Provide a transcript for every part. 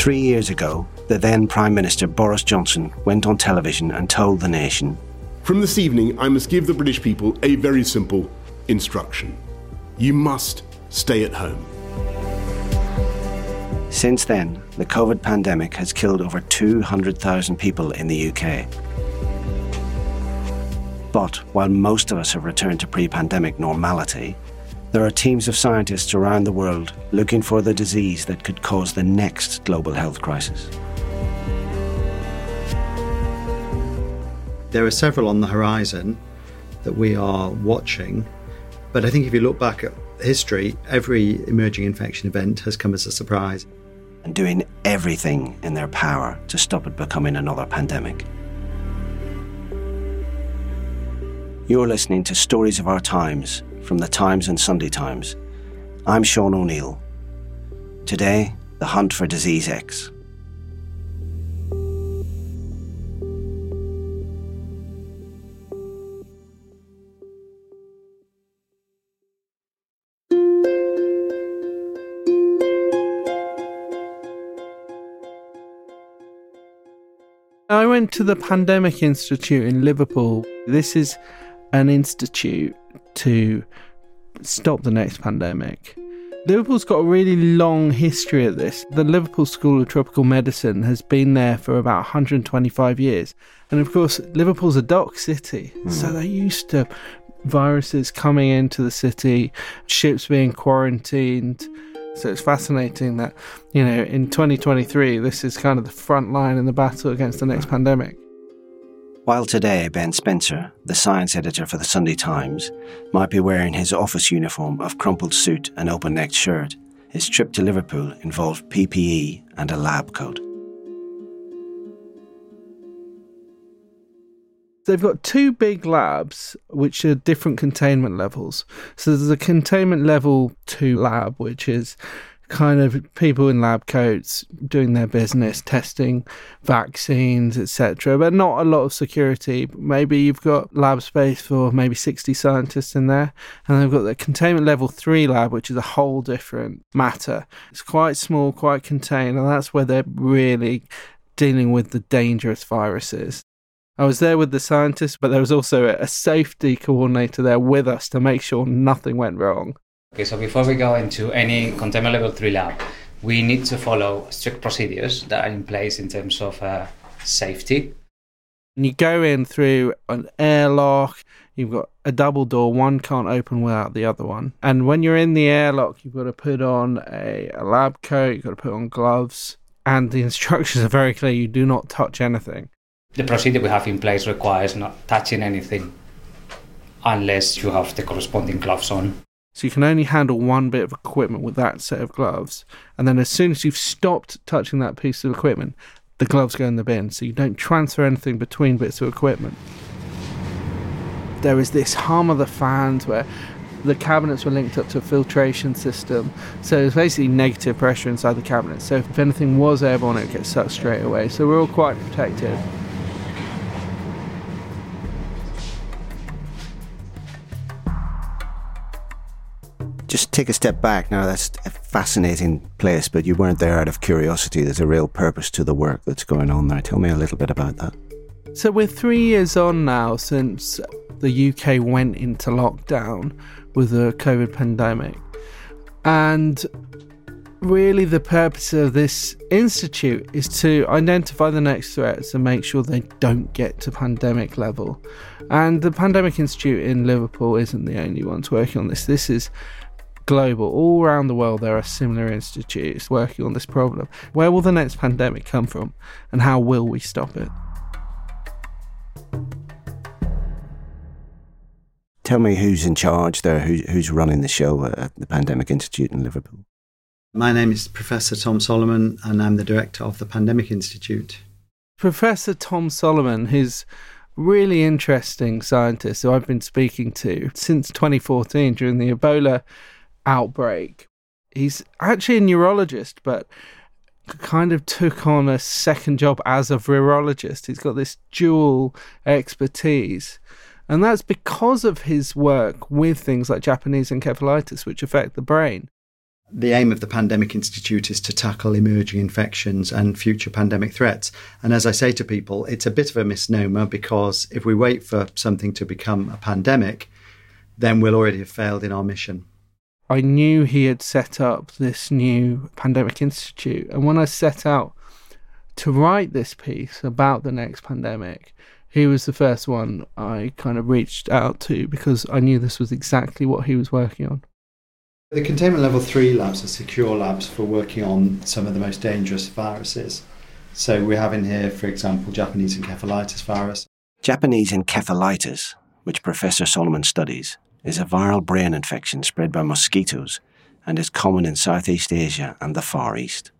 Three years ago, the then Prime Minister Boris Johnson went on television and told the nation From this evening, I must give the British people a very simple instruction. You must stay at home. Since then, the COVID pandemic has killed over 200,000 people in the UK. But while most of us have returned to pre pandemic normality, there are teams of scientists around the world looking for the disease that could cause the next global health crisis. There are several on the horizon that we are watching, but I think if you look back at history, every emerging infection event has come as a surprise. And doing everything in their power to stop it becoming another pandemic. You're listening to Stories of Our Times from the Times and Sunday Times. I'm Sean O'Neill. Today, the hunt for Disease X. I went to the Pandemic Institute in Liverpool. This is an institute to stop the next pandemic. Liverpool's got a really long history of this. The Liverpool School of Tropical Medicine has been there for about 125 years. And of course, Liverpool's a dock city, mm. so they're used to viruses coming into the city, ships being quarantined. So it's fascinating that, you know, in 2023, this is kind of the front line in the battle against the next pandemic. While today Ben Spencer, the science editor for the Sunday Times, might be wearing his office uniform of crumpled suit and open necked shirt, his trip to Liverpool involved PPE and a lab coat. They've got two big labs which are different containment levels. So there's a containment level 2 lab, which is kind of people in lab coats doing their business, testing vaccines, etc. But not a lot of security. Maybe you've got lab space for maybe 60 scientists in there, and they've got the containment level three lab, which is a whole different matter. It's quite small, quite contained, and that's where they're really dealing with the dangerous viruses. I was there with the scientists, but there was also a safety coordinator there with us to make sure nothing went wrong. Okay, so before we go into any containment level 3 lab, we need to follow strict procedures that are in place in terms of uh, safety. You go in through an airlock, you've got a double door, one can't open without the other one. And when you're in the airlock, you've got to put on a, a lab coat, you've got to put on gloves, and the instructions are very clear you do not touch anything. The procedure we have in place requires not touching anything unless you have the corresponding gloves on. So you can only handle one bit of equipment with that set of gloves. And then as soon as you've stopped touching that piece of equipment, the gloves go in the bin. So you don't transfer anything between bits of equipment. There is this hum of the fans where the cabinets were linked up to a filtration system. So it's basically negative pressure inside the cabinet. So if anything was airborne, it would get sucked straight away. So we're all quite protected. Take a step back now. That's a fascinating place, but you weren't there out of curiosity. There's a real purpose to the work that's going on there. Tell me a little bit about that. So we're three years on now since the UK went into lockdown with the COVID pandemic. And really, the purpose of this institute is to identify the next threats and make sure they don't get to pandemic level. And the Pandemic Institute in Liverpool isn't the only ones working on this. This is global. All around the world, there are similar institutes working on this problem. Where will the next pandemic come from, and how will we stop it? Tell me who's in charge there, who, who's running the show at the Pandemic Institute in Liverpool. My name is Professor Tom Solomon, and I'm the director of the Pandemic Institute. Professor Tom Solomon, who's really interesting scientist who I've been speaking to since 2014 during the Ebola outbreak. He's actually a neurologist, but kind of took on a second job as a virologist. He's got this dual expertise. And that's because of his work with things like Japanese encephalitis, which affect the brain. The aim of the Pandemic Institute is to tackle emerging infections and future pandemic threats. And as I say to people, it's a bit of a misnomer because if we wait for something to become a pandemic, then we'll already have failed in our mission. I knew he had set up this new Pandemic Institute. And when I set out to write this piece about the next pandemic, he was the first one I kind of reached out to because I knew this was exactly what he was working on. The containment level 3 labs are secure labs for working on some of the most dangerous viruses. So we have in here, for example, Japanese encephalitis virus. Japanese encephalitis, which Professor Solomon studies, is a viral brain infection spread by mosquitoes and is common in Southeast Asia and the Far East.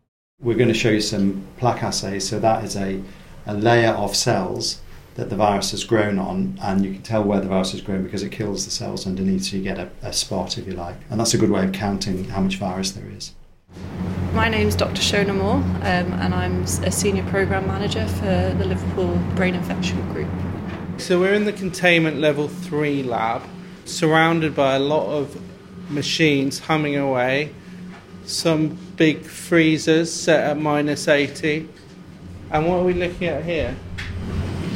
We're going to show you some plaque assays. So that is a, a layer of cells that the virus has grown on, and you can tell where the virus has grown because it kills the cells underneath, so you get a, a spot, if you like. And that's a good way of counting how much virus there is. My name's Dr. Shona Moore, um, and I'm a senior program manager for the Liverpool Brain Infection Group. So we're in the containment level three lab, surrounded by a lot of machines humming away, some big freezers set at minus 80. And what are we looking at here?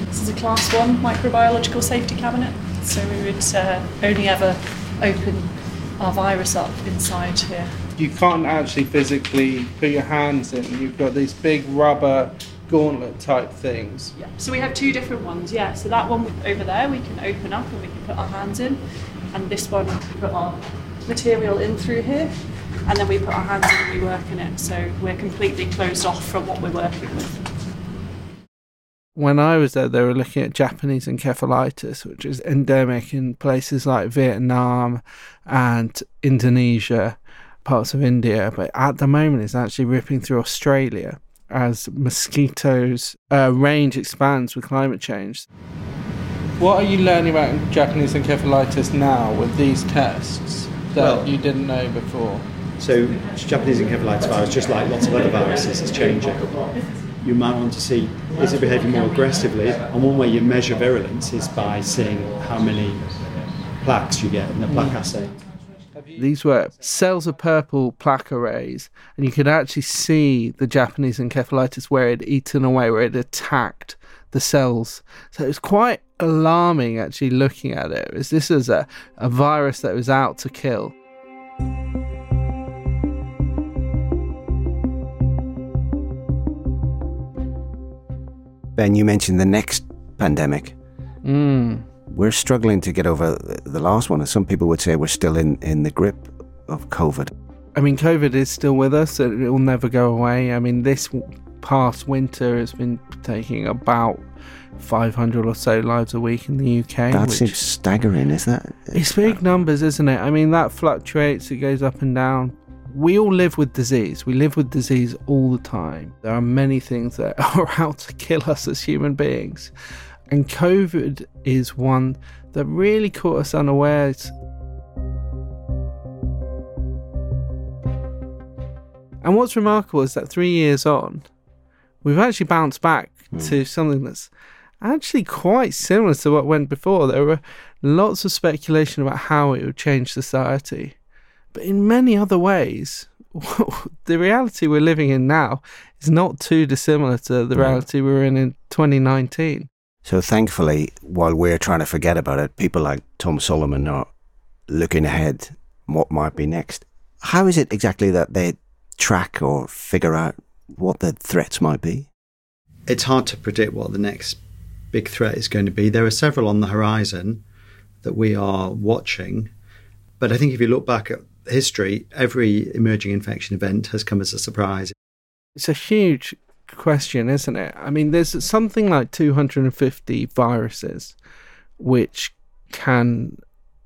This is a class one microbiological safety cabinet, so we would uh, only ever open our virus up inside here. You can't actually physically put your hands in. You've got these big rubber gauntlet type things. Yeah. So we have two different ones. Yeah. So that one over there we can open up and we can put our hands in, and this one we put our material in through here, and then we put our hands in and we work in it. So we're completely closed off from what we're working with. When I was there, they were looking at Japanese encephalitis, which is endemic in places like Vietnam and Indonesia, parts of India, but at the moment it's actually ripping through Australia as mosquitoes' uh, range expands with climate change. What are you learning about Japanese encephalitis now with these tests that Well- you didn't know before? So, Japanese encephalitis virus, just like lots of other viruses, is changing. You might want to see is it behaving more aggressively, and one way you measure virulence is by seeing how many plaques you get in the plaque assay. These were cells of purple plaque arrays, and you could actually see the Japanese encephalitis where it had eaten away, where it attacked the cells. So it was quite alarming actually looking at it. As this was a, a virus that was out to kill. Ben, you mentioned the next pandemic. Mm. We're struggling to get over the last one, and some people would say we're still in, in the grip of COVID. I mean, COVID is still with us. It will never go away. I mean, this past winter has been taking about 500 or so lives a week in the UK. That seems staggering, is that? It's big numbers, isn't it? I mean, that fluctuates, it goes up and down. We all live with disease. We live with disease all the time. There are many things that are out to kill us as human beings. And COVID is one that really caught us unawares. And what's remarkable is that three years on, we've actually bounced back hmm. to something that's actually quite similar to what went before. There were lots of speculation about how it would change society. But in many other ways, the reality we're living in now is not too dissimilar to the hmm. reality we were in in 2019. So thankfully, while we're trying to forget about it, people like Tom Solomon are looking ahead what might be next. How is it exactly that they track or figure out what the threats might be? It's hard to predict what the next big threat is going to be. There are several on the horizon that we are watching. But I think if you look back at history, every emerging infection event has come as a surprise. It's a huge question, isn't it? I mean, there's something like 250 viruses which can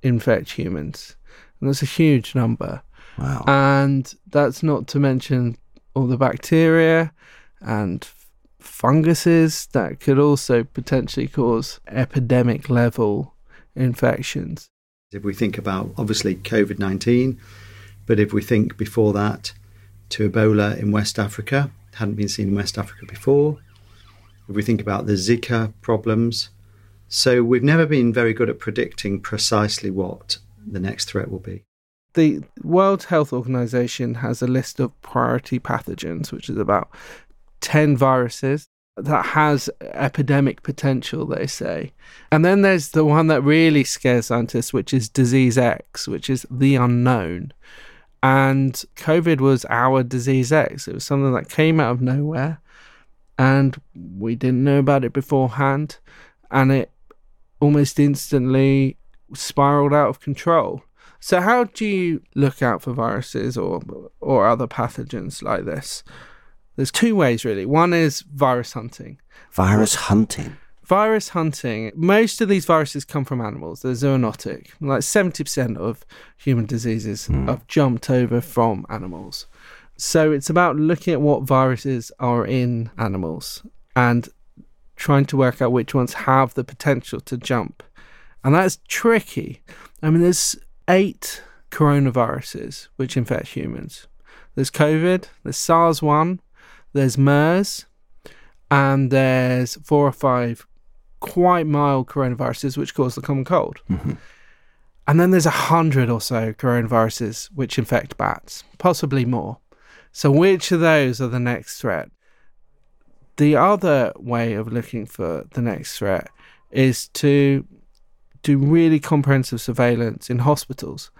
infect humans. And that's a huge number. Wow. And that's not to mention all the bacteria and funguses that could also potentially cause epidemic level infections. If we think about obviously COVID 19, but if we think before that to Ebola in West Africa, hadn't been seen in West Africa before. If we think about the Zika problems, so we've never been very good at predicting precisely what the next threat will be. The World Health Organization has a list of priority pathogens, which is about 10 viruses that has epidemic potential, they say. And then there's the one that really scares scientists, which is disease X, which is the unknown. And COVID was our disease X. It was something that came out of nowhere and we didn't know about it beforehand. And it almost instantly spiraled out of control. So, how do you look out for viruses or, or other pathogens like this? There's two ways, really. One is virus hunting. Virus hunting? Virus hunting, most of these viruses come from animals. They're zoonotic. Like 70% of human diseases mm. have jumped over from animals. So it's about looking at what viruses are in animals and trying to work out which ones have the potential to jump. And that's tricky. I mean, there's eight coronaviruses which infect humans. There's COVID, there's SARS 1, there's MERS, and there's four or five quite mild coronaviruses which cause the common cold. Mm-hmm. And then there's a hundred or so coronaviruses which infect bats, possibly more. So, which of those are the next threat? The other way of looking for the next threat is to do really comprehensive surveillance in hospitals.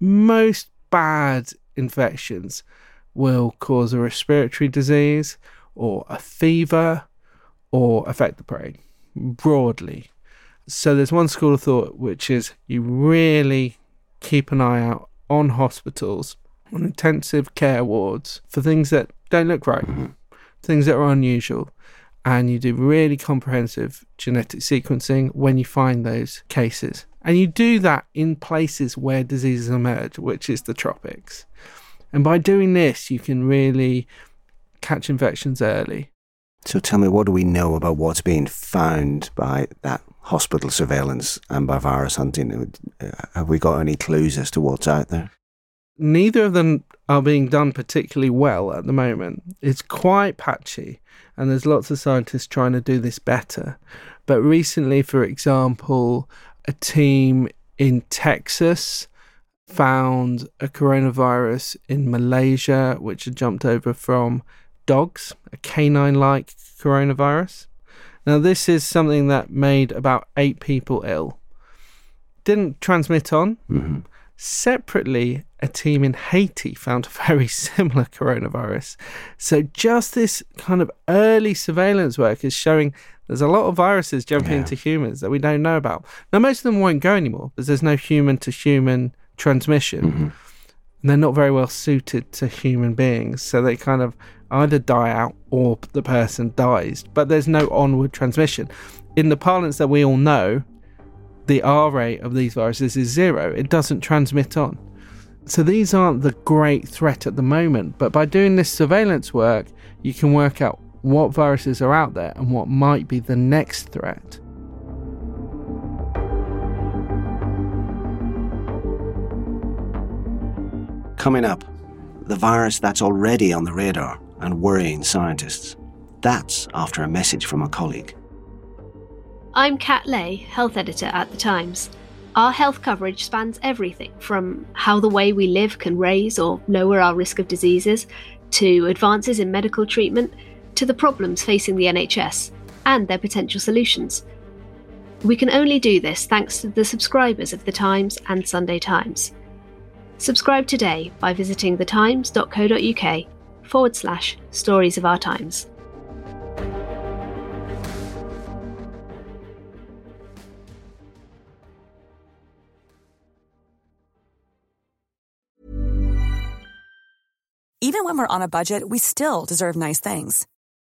Most bad infections will cause a respiratory disease or a fever or affect the brain broadly. So there's one school of thought which is you really keep an eye out on hospitals, on intensive care wards for things that don't look right, things that are unusual. And you do really comprehensive genetic sequencing when you find those cases. And you do that in places where diseases emerge, which is the tropics. And by doing this, you can really catch infections early. So tell me, what do we know about what's being found by that hospital surveillance and by virus hunting? Uh, have we got any clues as to what's out there? Neither of them are being done particularly well at the moment. It's quite patchy, and there's lots of scientists trying to do this better. But recently, for example, a team in Texas found a coronavirus in Malaysia, which had jumped over from dogs, a canine like coronavirus. Now, this is something that made about eight people ill. Didn't transmit on. Mm-hmm. Separately, a team in Haiti found a very similar coronavirus. So, just this kind of early surveillance work is showing there's a lot of viruses jumping yeah. into humans that we don't know about. Now, most of them won't go anymore because there's no human to human transmission. Mm-hmm. They're not very well suited to human beings. So, they kind of either die out or the person dies, but there's no onward transmission. In the parlance that we all know, the R rate of these viruses is zero, it doesn't transmit on. So these aren't the great threat at the moment, but by doing this surveillance work, you can work out what viruses are out there and what might be the next threat. Coming up, the virus that's already on the radar and worrying scientists. That's after a message from a colleague. I'm Kat Lay, health editor at The Times. Our health coverage spans everything from how the way we live can raise or lower our risk of diseases, to advances in medical treatment, to the problems facing the NHS and their potential solutions. We can only do this thanks to the subscribers of The Times and Sunday Times. Subscribe today by visiting thetimes.co.uk forward slash stories of our times. Even when we're on a budget, we still deserve nice things.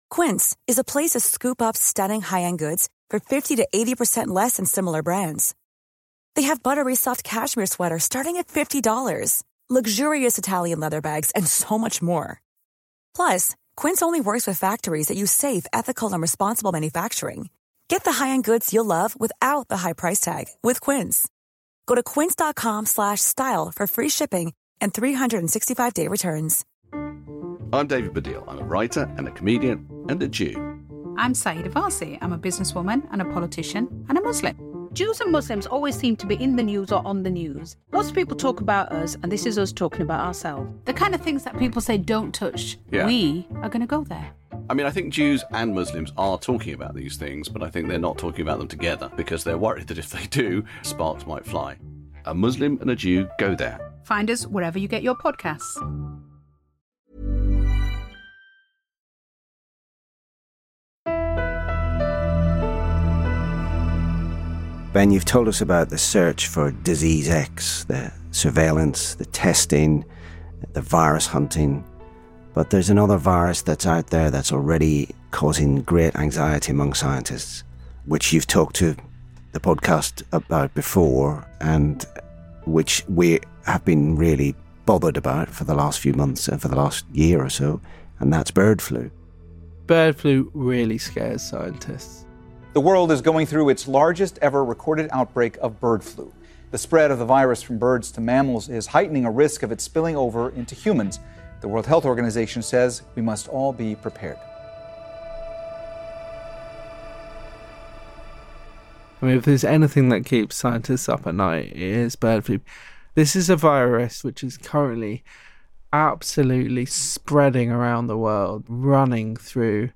Quince is a place to scoop up stunning high end goods for 50 to 80% less than similar brands. They have buttery soft cashmere sweaters starting at $50, luxurious Italian leather bags, and so much more. Plus, Quince only works with factories that use safe, ethical, and responsible manufacturing. Get the high-end goods you'll love without the high price tag with Quince. Go to quince.com/style for free shipping and 365-day returns. I'm David Baddiel. I'm a writer and a comedian and a Jew. I'm Saida Varsi. I'm a businesswoman and a politician and a Muslim. Jews and Muslims always seem to be in the news or on the news. Lots of people talk about us, and this is us talking about ourselves. The kind of things that people say don't touch, Yeah. we are going to go there. I mean, I think Jews and Muslims are talking about these things, but I think they're not talking about them together because they're worried that if they do, sparks might fly. A Muslim and a Jew go there. Find us wherever you get your podcasts. Ben, you've told us about the search for Disease X, the surveillance, the testing, the virus hunting. But there's another virus that's out there that's already causing great anxiety among scientists, which you've talked to the podcast about before, and which we have been really bothered about for the last few months and for the last year or so, and that's bird flu. Bird flu really scares scientists. The world is going through its largest ever recorded outbreak of bird flu. The spread of the virus from birds to mammals is heightening a risk of it spilling over into humans. The World Health Organization says we must all be prepared. I mean, if there's anything that keeps scientists up at night, it is bird flu. This is a virus which is currently absolutely spreading around the world, running through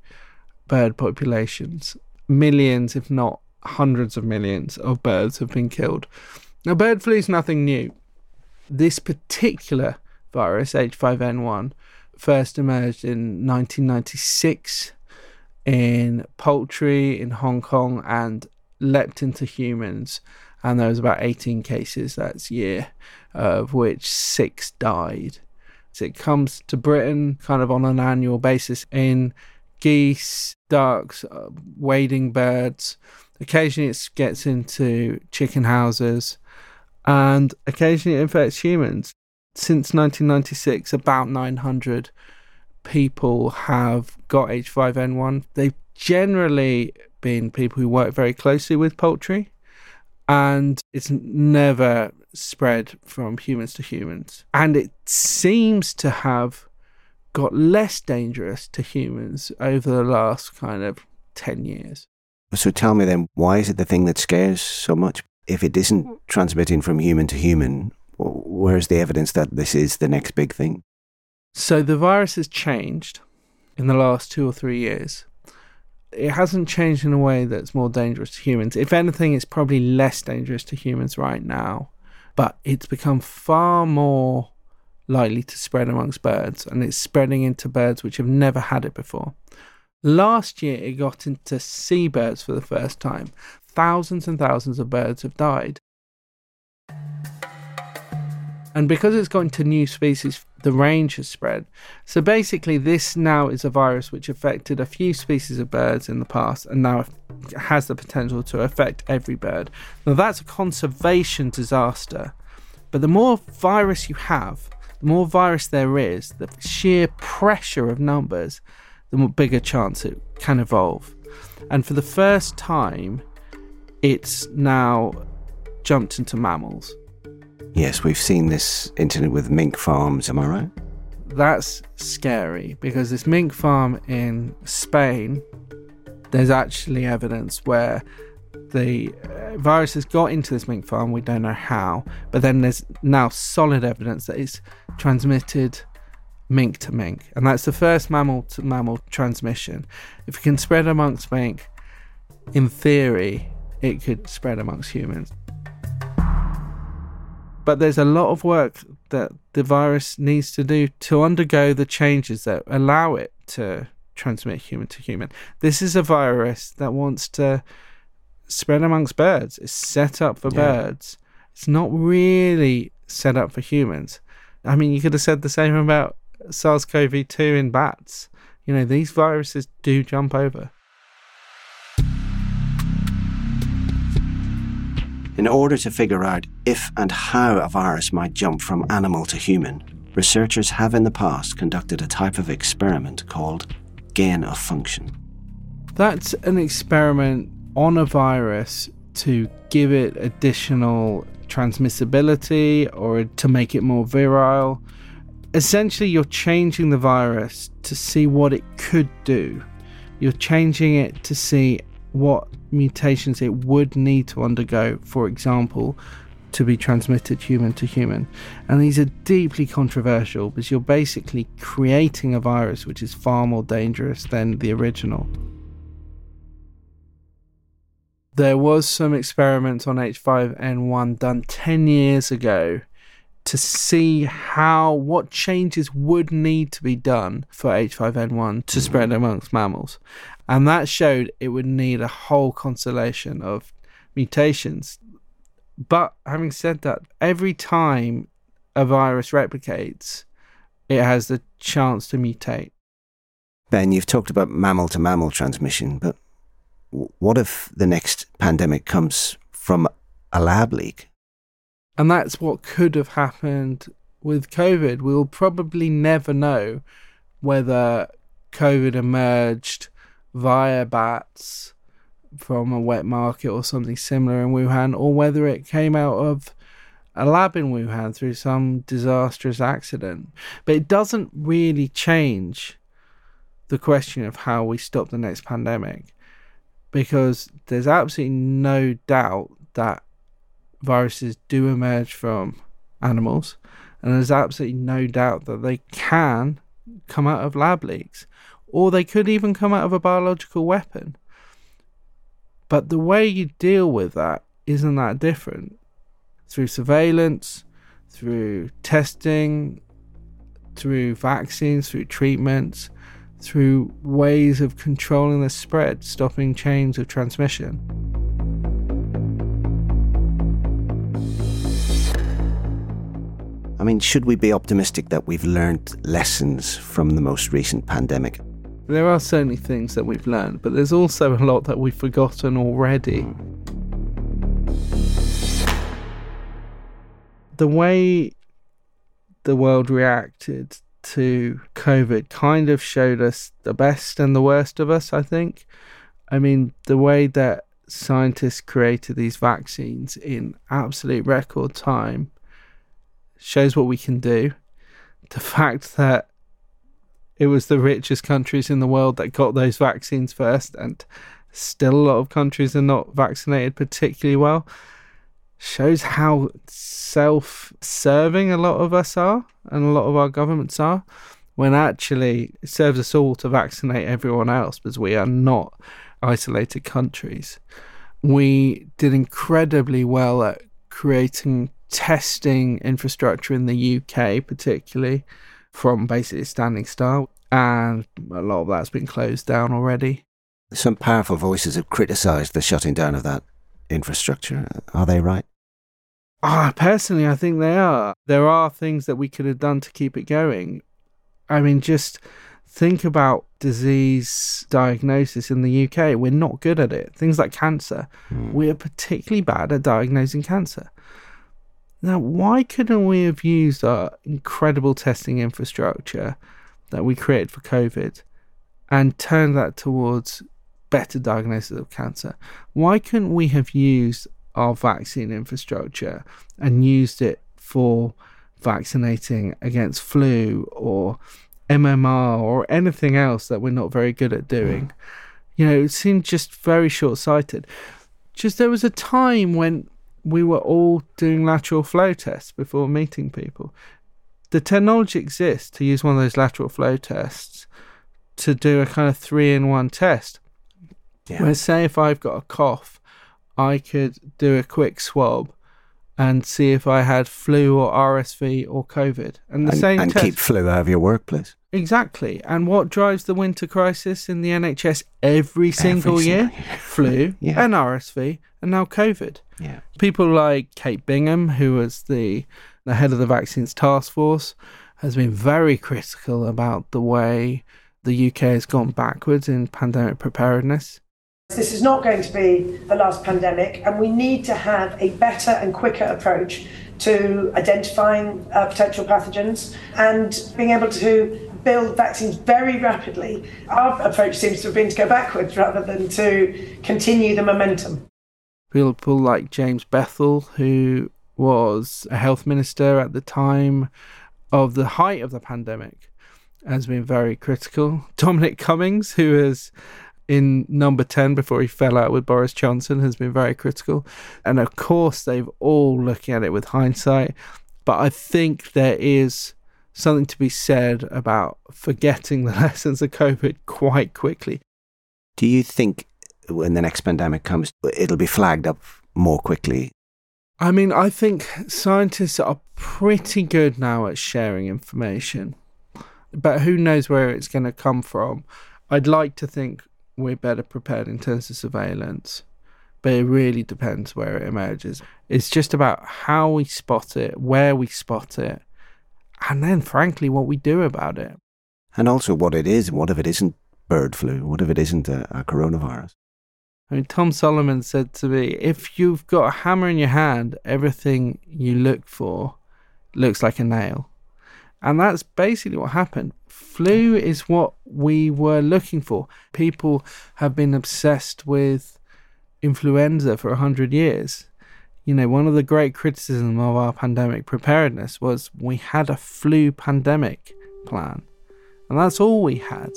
bird populations. Millions, if not hundreds of millions, of birds have been killed. Now, bird flu is nothing new. This particular virus, H5N1, first emerged in 1996 in poultry in Hong Kong and leapt into humans. And there was about 18 cases that year, of which six died. So it comes to Britain kind of on an annual basis in geese, ducks, uh, wading birds. Occasionally it gets into chicken houses, and occasionally it infects humans. Since 1996, about 900 people have got H5N1. They've generally been people who work very closely with poultry, and it's never spread from humans to humans. And it seems to have got less dangerous to humans over the last kind of 10 years. So tell me then, why is it the thing that scares so much? If it isn't mm. transmitting from human to human, where's the evidence that this is the next big thing? So the virus has changed in the last two or three years. It hasn't changed in a way that's more dangerous to humans. If anything, it's probably less dangerous to humans right now, but it's become far more likely to spread amongst birds and it's spreading into birds which have never had it before. Last year, it got into seabirds for the first time. Thousands and thousands of birds have died. And because it's to new species, the range has spread. So basically, this now is a virus which affected a few species of birds in the past and now has the potential to affect every bird. Now, that's a conservation disaster. But the more virus you have, the more virus there is, the sheer pressure of numbers, the more bigger chance it can evolve. And for the first time, it's now jumped into mammals. Yes, we've seen this incident with mink farms, am I right? That's scary because this mink farm in Spain, there's actually evidence where the uh, virus has got into this mink farm. We don't know how, but then there's now solid evidence that it's transmitted mink to mink, and that's the first mammal to mammal transmission. If it can spread amongst mink, in theory, it could spread amongst humans. But there's a lot of work that the virus needs to do to undergo the changes that allow it to transmit human to human. This is a virus that wants to spread amongst birds. It's set up for Yeah. birds. It's not really set up for humans. I mean, you could have said the same about SARS CoV 2 in bats. You know, these viruses do jump over. In order to figure out if and how a virus might jump from animal to human, researchers have in the past conducted a type of experiment called gain of function. That's an experiment on a virus to give it additional transmissibility or to make it more virile. Essentially, you're changing the virus to see what it could do. You're changing it to see what mutations it would need to undergo, for example, to be transmitted human to human. And these are deeply controversial because you're basically creating a virus which is far more dangerous than the original. There was some experiments on H5N1 done 10 years ago to see how what changes would need to be done for H5N1 to spread amongst mammals. And that showed it would need a whole constellation of mutations. But having said that, every time a virus replicates, it has the chance to mutate. Ben, you've talked about mammal to mammal transmission, but what if the next pandemic comes from a lab leak? And that's what could have happened with COVID. We'll probably never know whether COVID emerged via bats from a wet market or something similar in Wuhan, or whether it came out of a lab in Wuhan through some disastrous accident. But it doesn't really change the question of how we stop the next pandemic because there's absolutely no doubt that viruses do emerge from animals, and there's absolutely no doubt that they can come out of lab leaks, or they could even come out of a biological weapon. But the way you deal with that isn't that different. Through surveillance, through testing, through vaccines, through treatments, through ways of controlling the spread, stopping chains of transmission. I mean, should we be optimistic that we've learned lessons from the most recent pandemic? There are certainly things that we've learned, but there's also a lot that we've forgotten already. The way the world reacted to COVID kind of showed us the best and the worst of us, I think. I mean, the way that scientists created these vaccines in absolute record time shows what we can do. The fact that it was the richest countries in the world that got those vaccines first, and still a lot of countries are not vaccinated particularly well, shows how self serving a lot of us are and a lot of our governments are, when actually it serves us all to vaccinate everyone else because we are not isolated countries. We did incredibly well at creating testing infrastructure in the UK, particularly from basically standing start, and a lot of that's been closed down already. Some powerful voices have criticised the shutting down of that infrastructure. Are they right? Ah, personally, I think they are. There are things that we could have done to keep it going. I mean, just think about disease diagnosis in the UK. We're not good at it. Things like cancer, we are particularly bad at diagnosing cancer. Now, why couldn't we have used our incredible testing infrastructure that we created for COVID and turned that towards better diagnosis of cancer? Why couldn't we have used our vaccine infrastructure and used it for vaccinating against flu or MMR or anything else that we're not very good at doing? Hmm. You know, it seemed just very short sighted. Just there was a time when we were all doing lateral flow tests before meeting people. The technology exists to use one of those lateral flow tests to do a kind of three in one test. Yeah. Where, say, if I've got a cough, I could do a quick swab and see if I had flu or RSV or COVID. And the and, same and test. keep flu out of your workplace. Exactly. And what drives the winter crisis in the NHS every single Every year? single year. Flu Yeah. and RSV and now COVID. Yeah. People like Kate Bingham, who was the, the head of the vaccines task force, has been very critical about the way the UK has gone backwards in pandemic preparedness. This is not going to be the last pandemic, and we need to have a better and quicker approach to identifying uh, potential pathogens and being able to build vaccines very rapidly. Our approach seems to have been to go backwards rather than to continue the momentum. People like James Bethel, who was a health minister at the time of the height of the pandemic, has been very critical. Dominic Cummings, who is in number 10 before he fell out with Boris Johnson, has been very critical. And of course, they've all looking at it with hindsight. But I think there is something to be said about forgetting the lessons of COVID quite quickly. Do you think when the next pandemic comes, it'll be flagged up more quickly? I mean, I think scientists are pretty good now at sharing information, but who knows where it's going to come from. I'd like to think we're better prepared in terms of surveillance, but it really depends where it emerges. It's just about how we spot it, where we spot it, and then, frankly, what we do about it. And also what it is. What if it isn't bird flu? What if it isn't a, a coronavirus? I mean, Tom Solomon said to me, if you've got a hammer in your hand, everything you look for looks like a nail. And that's basically what happened. Flu is what we were looking for. People have been obsessed with influenza for 100 years. You know, one of the great criticisms of our pandemic preparedness was we had a flu pandemic plan. And that's all we had.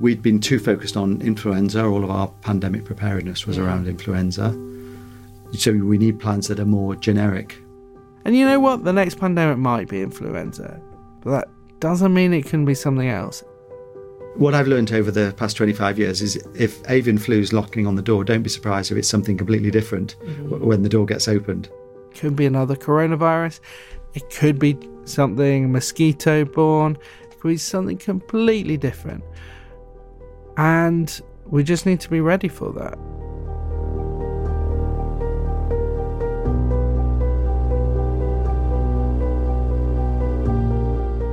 We'd been too focused on influenza. All of our pandemic preparedness was around influenza. So we need plans that are more generic. And you know what? The next pandemic might be influenza, but that doesn't mean it can be something else. What I've learned over the past 25 years is if avian flu is knocking on the door, don't be surprised if it's something completely different mm-hmm. w- when the door gets opened. It could be another coronavirus. It could be something mosquito borne. It could be something completely different. And we just need to be ready for that.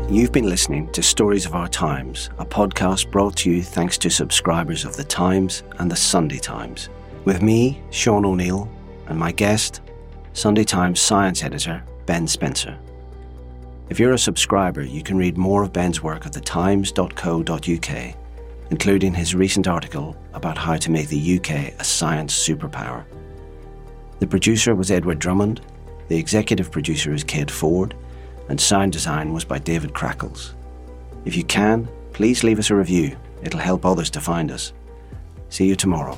You've been listening to Stories of Our Times, a podcast brought to you thanks to subscribers of The Times and The Sunday Times. With me, Sean O'Neill, and my guest, Sunday Times science editor Ben Spencer. If you're a subscriber, you can read more of Ben's work at thetimes.co.uk, including his recent article about how to make the UK a science superpower. The producer was Edward Drummond, the executive producer is Kate Ford, and sound design was by David Crackles. If you can, please leave us a review. It'll help others to find us. See you tomorrow.